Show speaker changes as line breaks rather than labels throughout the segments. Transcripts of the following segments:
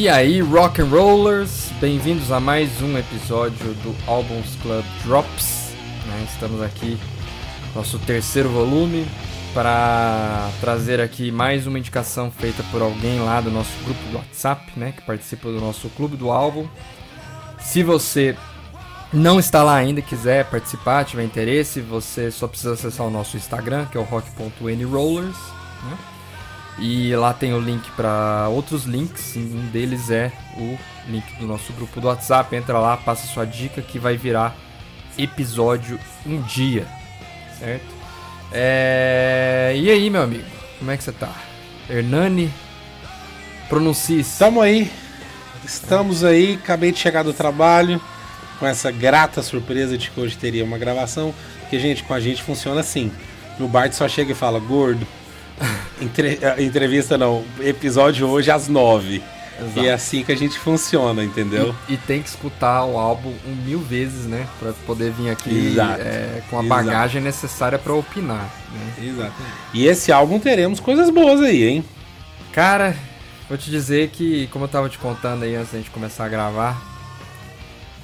E aí, rock and rollers, bem-vindos a mais um episódio do Albums Club Drops. né? Estamos aqui, nosso terceiro volume, para trazer aqui mais uma indicação feita por alguém lá do nosso grupo do WhatsApp, né, que participa do nosso clube do álbum. Se você não está lá ainda, quiser participar, tiver interesse, você só precisa acessar o nosso Instagram, que é o rock.nrollers, né? E lá tem o link para outros links, um deles é o link do nosso grupo do WhatsApp. Entra lá, passa sua dica que vai virar episódio um dia, certo? É... E aí, meu amigo, como é que você tá? Hernani, pronuncie-se.
Estamos aí, estamos aí, acabei de chegar do trabalho com essa grata surpresa de que hoje teria uma gravação, porque gente, com a gente funciona assim. No Bart só chega e fala, gordo, Entre- entrevista não, episódio hoje às nove.
Exato.
E é assim que a gente funciona, entendeu?
E, e tem que escutar o álbum um mil vezes, né? Pra poder vir aqui
Exato.
é, com a
Exato.
bagagem necessária pra opinar, né?
Exatamente. E esse álbum teremos coisas boas aí, hein?
Cara, vou te dizer que, como eu tava te contando aí antes da gente começar a gravar,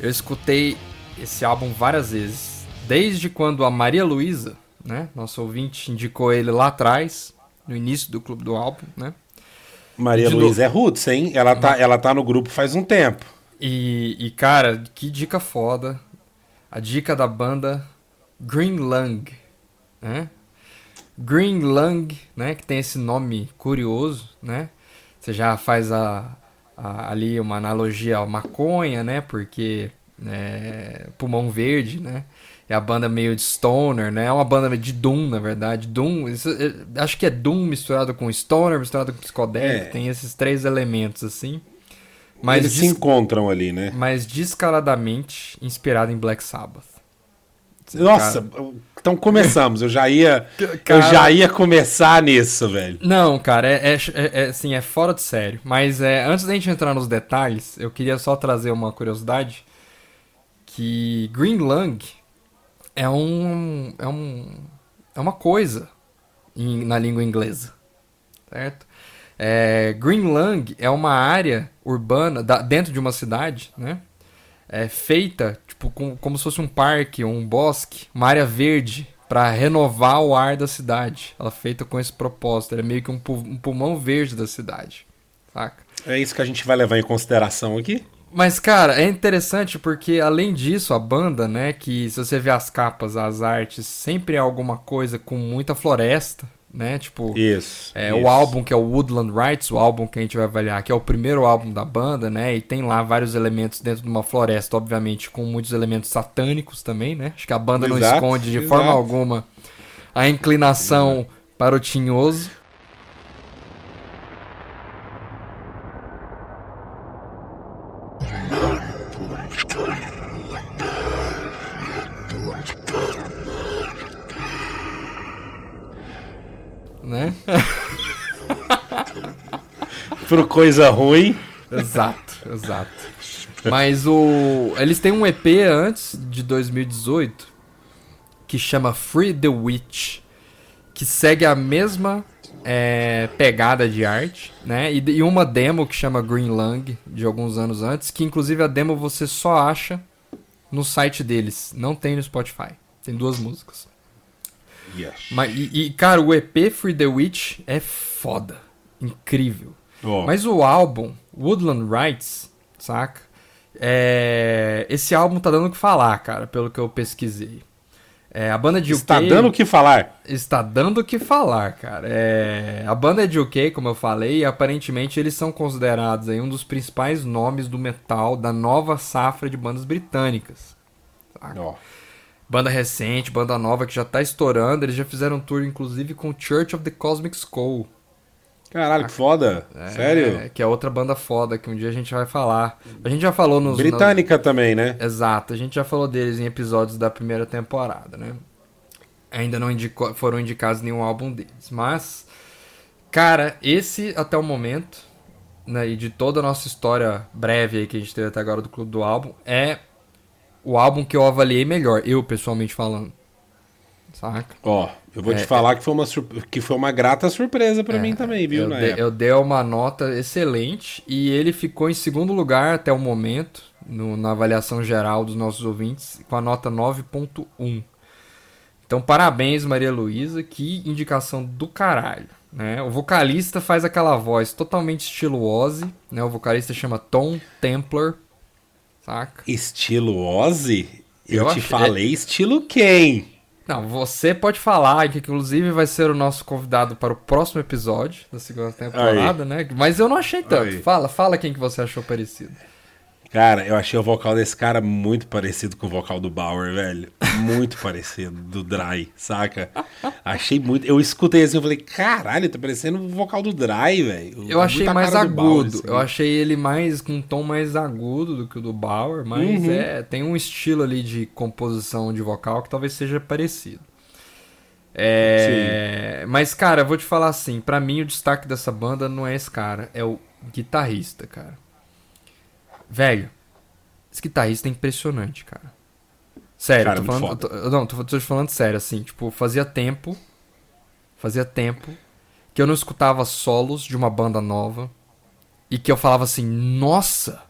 eu escutei esse álbum várias vezes. Desde quando a Maria Luísa, né? Nosso ouvinte indicou ele lá atrás, no início do clube do álbum, né?
Maria Luísa é roots, hein? Ela tá, ela tá no grupo faz um tempo.
E, e, cara, que dica foda. A dica da banda Green Lung, né? Green Lung, né? Que tem esse nome curioso, né? Você já faz a, a- ali uma analogia à maconha, né? Porque é, pulmão verde, né? É a banda meio de stoner, né? É uma banda de doom, na verdade. Doom, isso, é, acho que é doom misturado com stoner, misturado com psicodélico.
É.
Tem esses três elementos assim. Mas
Eles se encontram ali, né?
mas descaradamente inspirado em Black Sabbath.
Nossa, então começamos. Eu já ia,
Cara-
eu já ia começar nisso, velho.
Não, cara, é, é, é- é, assim, é fora de sério. Mas é, antes da gente entrar nos detalhes, eu queria só trazer uma curiosidade que Green Lung é um é um é uma coisa em- na língua inglesa, certo? É, Green Lung é uma área urbana da- dentro de uma cidade, né? É feita tipo com- como se fosse um parque ou um bosque, uma área verde para renovar o ar da cidade. Ela é feita com esse propósito. Ela é meio que um, um pulmão verde da cidade, saca?
É isso que a gente vai levar em consideração aqui.
Mas, cara, é interessante porque, além disso, a banda, né, que se você ver as capas, as artes, sempre é alguma coisa com muita floresta, né? Tipo,
Isso.
é,
isso.
o álbum que é o Woodland Rights, o álbum que a gente vai avaliar, que é o primeiro álbum da banda, né? E tem lá vários elementos dentro de uma floresta, obviamente, com muitos elementos satânicos também, né? Acho que a banda não
Exato,
esconde de
exato.
forma alguma a inclinação para o tinhoso.
Coisa ruim.
Exato, exato. Mas o. Eles têm um EP antes de 2018 que chama Free the Witch, que segue a mesma é, pegada de arte, né? E, e uma demo que chama Green Lung, de alguns anos antes, que inclusive a demo você só acha no site deles, não tem no Spotify. Tem duas músicas.
Yes.
Mas, e, e, cara, o EP Free the Witch é foda. Incrível.
Ó,
Mas o álbum, Woodland Rights, saca? É, Esse álbum tá dando o que falar, cara, pelo que eu pesquisei. É, a banda de
está
UK
dando o que falar.
está dando o que falar, cara. É, A banda é de UK, como eu falei, e aparentemente eles são considerados aí um dos principais nomes do metal da nova safra de bandas britânicas.
Ó,
Banda recente, banda nova que já tá estourando. Eles já fizeram um tour, inclusive, com Church of the Cosmic Skull.
Caralho, que foda. Sério?
É, que é outra banda foda que um dia a gente vai falar. A gente já falou nos.
Britânica também, né?
Exato, a gente já falou deles em episódios da primeira temporada, né? Ainda não indicou- foram indicados nenhum álbum deles. Mas, cara, esse até o momento, né, e de toda a nossa história breve aí que a gente teve até agora do Clube do Álbum, é o álbum que eu avaliei melhor, eu pessoalmente falando. Saca?
Ó, eu vou
É,
te falar que, foi uma que foi uma grata surpresa pra mim também, viu,
eu,
na
dei,
época.
eu dei uma nota excelente e ele ficou em segundo lugar até o momento, no- na avaliação geral dos nossos ouvintes, com a nota 9.1. Então, parabéns, Maria Luísa, que indicação do caralho. Né? O vocalista faz aquela voz totalmente estilo Ozzy, né? O vocalista chama Tom Templar, saca?
Estilo Ozzy? Eu,
Eu
te
achei-
falei estilo quem?
Não, você pode falar, que inclusive vai ser o nosso convidado para o próximo episódio da segunda temporada, né? Mas eu não achei tanto.
Aí.
Fala, fala quem que você achou parecido.
Cara, eu achei o vocal desse cara muito parecido com o vocal do Bauer, velho. Muito parecido, do Dry, saca? Achei muito. Eu escutei assim e falei, caralho, tá parecendo o vocal do Dry, velho.
Eu achei
Muita
mais
cara do Bauer,
agudo.
assim.
Eu achei ele mais com um tom mais agudo do que o do Bauer, mas
Uhum.
é, tem um estilo ali de composição de vocal que talvez seja parecido. É, mas cara, eu vou te falar assim, pra mim o destaque dessa banda não é esse cara, é o guitarrista, cara. Velho, esse guitarrista é impressionante, cara. Sério,
Cara,
tô falando, tô- não, tô, tô te falando sério, assim, tipo, fazia tempo, fazia tempo que eu não escutava solos de uma banda nova e que eu falava assim, nossa,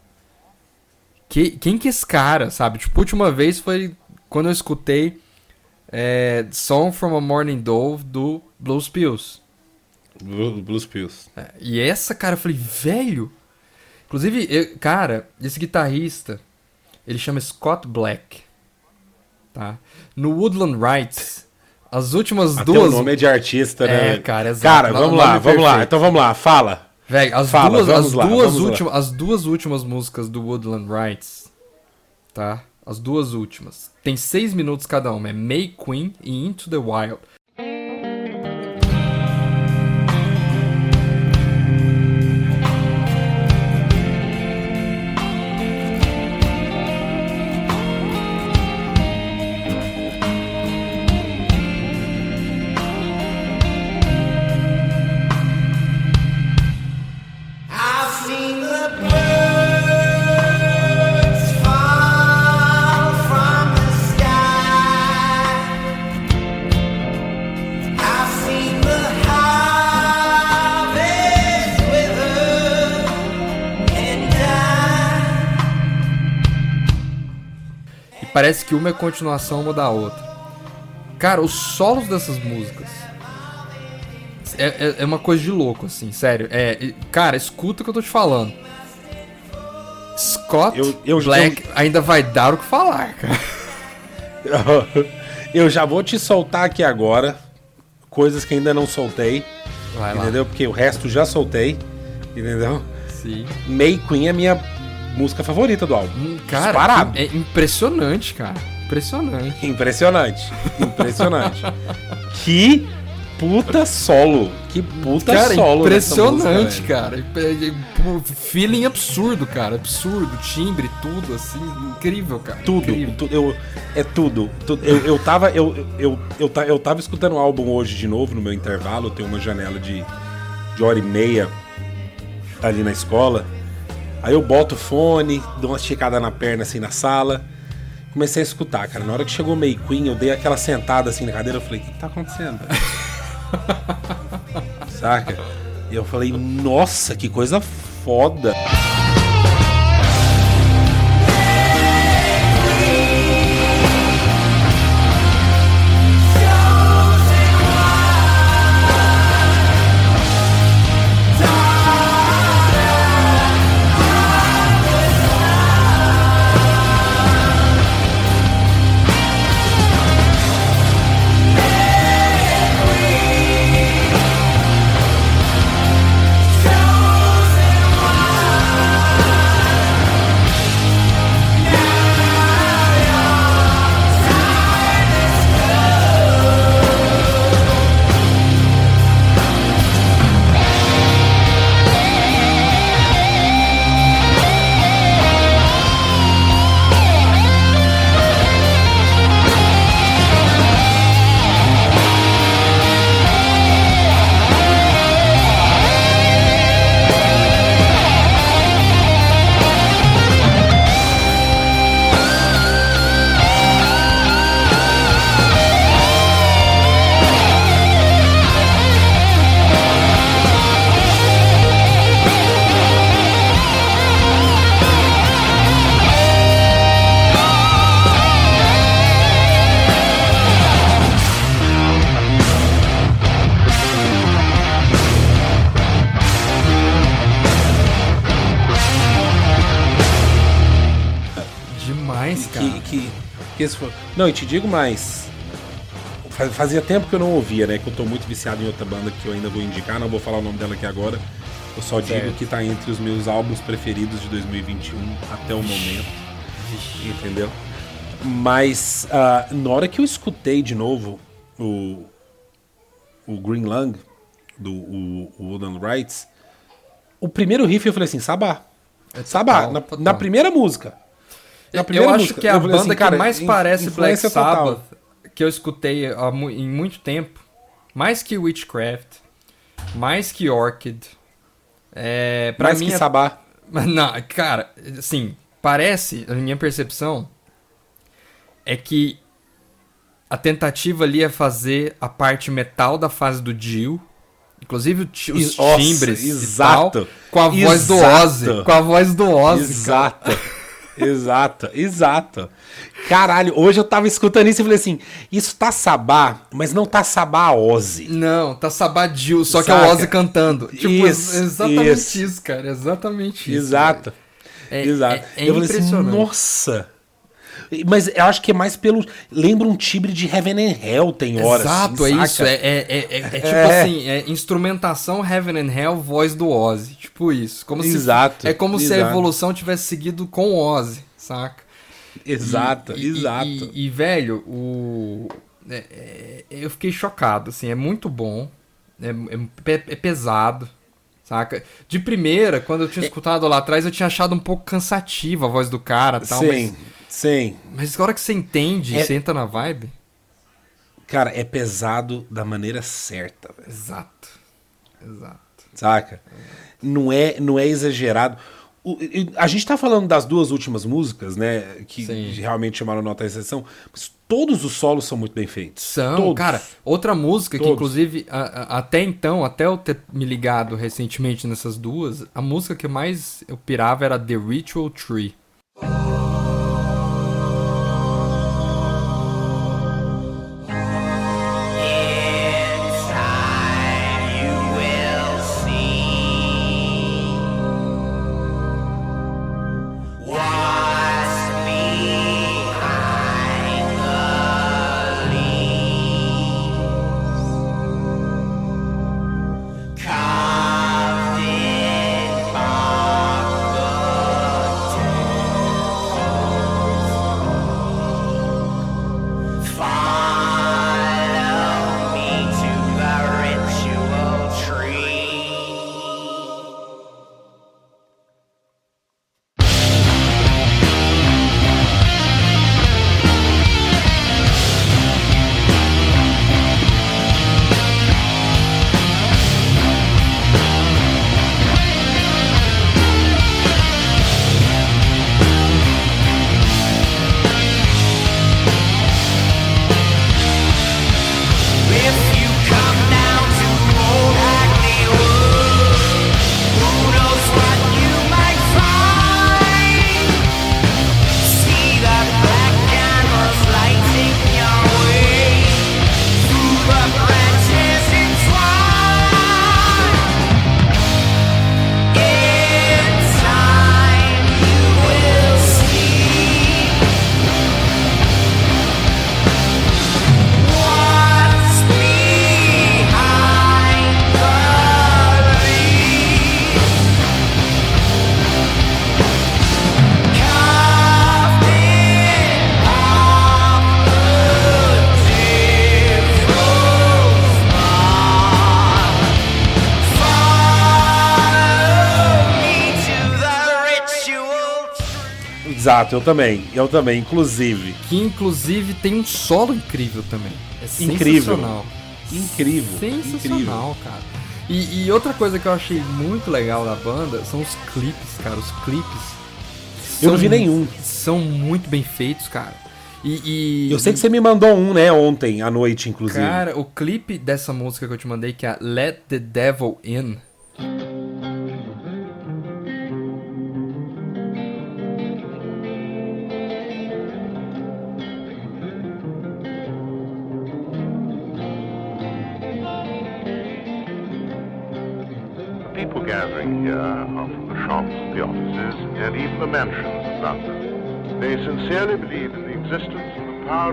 que, quem que é esse cara, sabe? Tipo, a última vez foi quando eu escutei é, Song from a Morning Dove do Blues Pills.
Blue- Blues Pills.
É, E essa, cara, eu falei, velho. Inclusive, eu- cara, esse guitarrista, ele chama Scott Black. Tá? No Woodland Rights, as últimas
Até
duas.
o nome é de artista, né?
É, cara, exato.
Cara, vamos lá, vamos lá.
perfeito.
Então vamos lá, fala.
Velho, as
Fala,
duas, as
lá,
duas
lá.
últimas, as duas últimas músicas do Woodland Rights, tá? As duas últimas. Tem seis minutos cada uma. É May Queen e Into the Wild. Parece que uma é continuação uma da outra. Cara, os solos dessas músicas. É, é, é uma coisa de louco, assim, sério. É, cara, escuta o que eu tô te falando. Scott
Eu- eu-
Black ainda vai dar o que falar, cara.
Eu já vou te soltar aqui agora coisas que ainda não soltei,
Vai lá.
entendeu? Porque o resto já soltei, entendeu?
Sim.
May Queen é minha música favorita do álbum.
Cara,
Disparado.
é impressionante, cara. Impressionante.
Impressionante. Impressionante. que puta solo. Que puta
cara,
solo. nessa
impressionante,
música,
cara. É- é- Feeling absurdo, cara. Absurdo. Timbre, tudo, assim. Incrível, cara.
Tudo,
Incrível.
tu- eu, é tudo. tudo. Eu, eu, tava, eu, eu, eu, eu tava escutando o álbum hoje de novo no meu intervalo. Eu tenho uma janela de, de hora e meia ali na escola. Aí eu boto o fone, dou uma esticada na perna assim na sala. Comecei a escutar, cara. Na hora que chegou May Queen, eu dei aquela sentada assim na cadeira. Eu falei: O que, que tá acontecendo? Saca? E eu falei: Nossa, que coisa foda. Que esse foi... Não, e te digo mais. Fa- Fazia tempo que eu não ouvia, né? Que eu tô muito viciado em outra banda que eu ainda vou indicar, não vou falar o nome dela aqui agora. Eu só digo
Certo.
que tá entre os meus álbuns preferidos de 2021 até o momento. Entendeu? Mas ah, na hora que eu escutei de novo o, o Green Lung, do o, o Wooden Rights, o primeiro riff eu falei assim, Sabá. Sabá,
total,
na,
total.
na primeira música. Na
Eu
primeira
acho
música,
que é a
eu
banda
assim, cara,
que mais
in-
parece Black
influência total.
Sabbath que eu escutei há em muito tempo. Mais que Witchcraft, mais que Orchid. É, pra
Mais
mim,
que
é-
Sabá.
Não, cara, assim, parece, a minha percepção é que a tentativa ali é fazer a parte metal da fase do Dio, inclusive os
Nossa,
timbres
exato.
tal, com a voz do
Exato.
Ozzy, com a voz do Ozzy.
Exato. exato, exato. Caralho, hoje eu tava escutando isso e falei assim: isso tá Sabá, mas não tá Sabá Ozzy.
Não, tá Sabadio, só que é o
Saca?
Ozzy cantando. Tipo,
Isso,
exatamente
isso.
isso. cara, exatamente isso.
Exato.
É-
exato.
é- é
eu falei assim,
impressionante.
nossa. Mas eu acho que é mais pelo. Lembra um timbre de Heaven and Hell, tem horas.
Exato,
assim,
é isso. É, é, é, é- é tipo
É.
assim, é instrumentação Heaven and Hell, voz do Ozzy. Tipo isso. Como
Exato,
Se, é como se a
exato.
evolução tivesse seguido com o Ozzy, saca?
Exato,
E- e-
exato.
E, e, velho, o. é- eu fiquei chocado, assim, é muito bom. É pesado. Saca? De primeira, quando eu
É.
tinha escutado lá atrás, eu tinha achado um pouco cansativa a voz do cara tal.
sim,
Mas,
sim.
mas na hora que você entende,
É-
você entra na vibe.
Cara, é pesado da maneira certa, velho.
Exato. Exato.
saca? Não é, não é exagerado. O- a gente tá falando das duas últimas músicas, né? Que
Sim.
realmente chamaram nota a exceção. Mas todos os solos são muito bem feitos.
São,
Todos.
cara, outra música que
Todos.
inclusive a- a- até então, até eu ter me ligado recentemente nessas duas, a música que mais eu pirava era The Ritual Tree.
Exato, eu também. Eu também, inclusive.
Que inclusive tem um solo incrível também. É
Incrível.
sensacional.
Incrível. Incrível.
Sensacional, cara. E, e outra coisa que eu achei muito legal da banda são os clipes, cara. Os clipes.
Eu não vi
são-
nenhum.
São muito bem feitos, cara. E, e-
Eu sei que você me mandou um, né, ontem, à noite, inclusive.
Cara, o clipe dessa música que eu te mandei, que é Let the Devil In.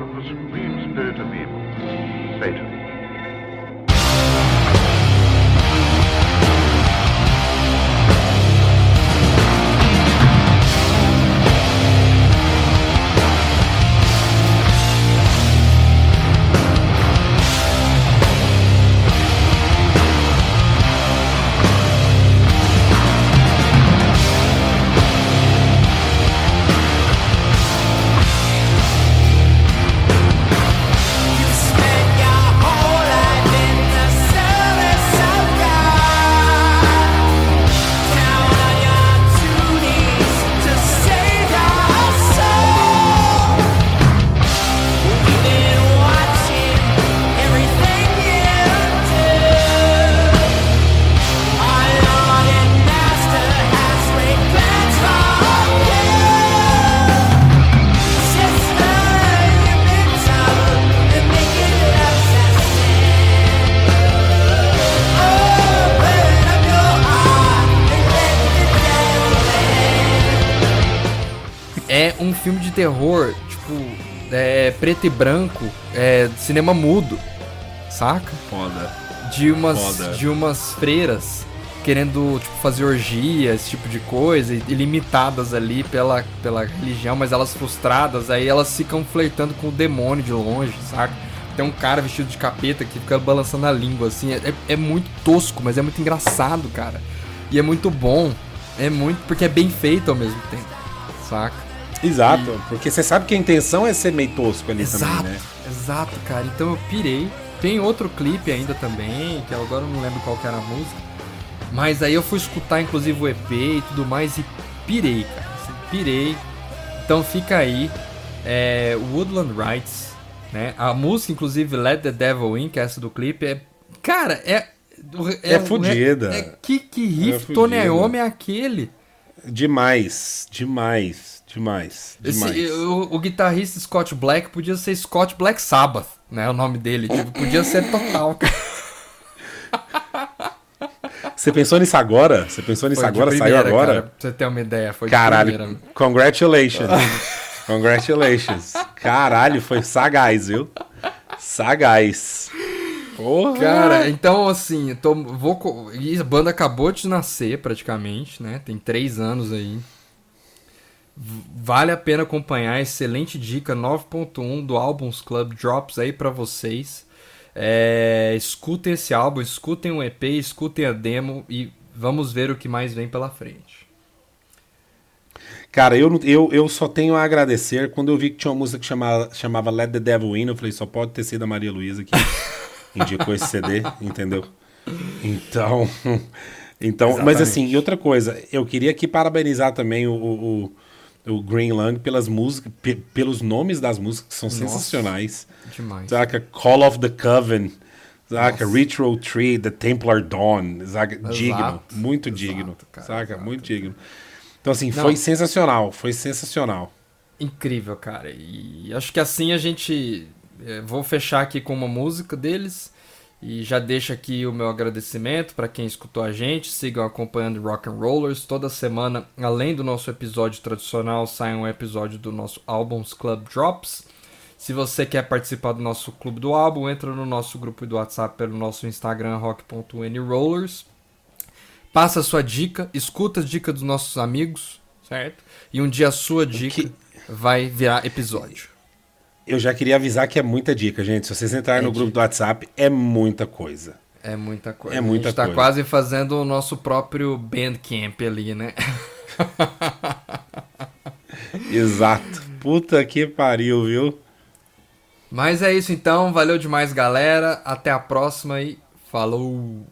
And
terror, tipo, é, preto e branco, é cinema mudo, saca?
Foda.
De umas,
Foda.
de umas freiras querendo tipo, fazer orgia, esse tipo de coisa, e limitadas ali pela, pela religião, mas elas frustradas, aí elas ficam flertando com o demônio de longe, saca? Tem um cara vestido de capeta que fica balançando a língua, assim, é, é muito tosco, mas é muito engraçado, cara. E é muito bom, é muito, porque é bem feito ao mesmo tempo, saca?
Exato, porque você sabe que a intenção é ser meio tosco ali
Exato,
também, né?
exato, cara. Então eu pirei. Tem outro clipe ainda também, que agora eu não lembro qual que era a música. Mas aí eu fui escutar inclusive o EP e tudo mais e pirei, cara. Assim, Pirei. Então fica aí. É, Woodland Rights, né? A música, inclusive, Let the Devil In, que é essa do clipe, é. Cara, é.
É fudida.
É, que, que riff
fudida.
Tony Iommi é aquele?
Demais, demais, demais, demais.
Esse, o, o guitarrista Scott Black podia ser Scott Black Sabbath, né? O nome dele. Tipo, podia ser total, cara.
Você pensou nisso agora? Você pensou nisso
Foi
agora?
primeira,
Saiu agora?
cara, pra você ter uma ideia, foi
Caralho,
primeira.
congratulations. congratulations. Caralho, foi sagaz, viu? Sagaz. Porra.
Cara, então assim, tô, vou, e a banda acabou de nascer praticamente, né? Tem três anos aí. Vale a pena acompanhar, excelente dica 9.1 do Albums Club Drops aí pra vocês. É, escutem esse álbum, escutem o EP, escutem a demo e vamos ver o que mais vem pela frente.
Cara, eu, eu, eu só tenho a agradecer. Quando eu vi que tinha uma música que chamava, chamava Let the Devil In, eu falei, só pode ter sido a Maria Luísa que indicou esse CD, entendeu? Então, então mas assim, e outra coisa, eu queria aqui parabenizar também o, o, o, Green Lang pelas músicas, pe- pelos nomes das músicas que são sensacionais.
Demais.
Saca? Call of the Coven, saca? Retro Tree, The Templar Dawn, saca? Digno, muito
exato,
digno,
cara,
saca?
exato.
Muito digno. Então assim,
Não.
foi sensacional, foi sensacional.
Incrível, cara. E acho que assim a gente. Eh, Vou fechar aqui com uma música deles. E já deixo aqui o meu agradecimento para quem escutou a gente. Sigam acompanhando Rock and Rollers. Toda semana, além do nosso episódio tradicional, sai um episódio do nosso Albums Club Drops. Se você quer participar do nosso clube do álbum, entra no nosso grupo do WhatsApp pelo nosso Instagram, rock.nrollers. Passa a sua dica, escuta as dicas dos nossos amigos, certo? E um dia a sua dica
que-
vai virar episódio.
Eu já queria avisar que é muita dica, gente. Se vocês entrarem
É
no grupo
dica.
do WhatsApp, é muita coisa.
É muita coisa.
É muita
a gente tá
coisa.
quase fazendo o nosso próprio Bandcamp ali, né?
Exato. Puta que pariu, viu?
Mas é isso então, valeu demais, galera. Até a próxima e falou!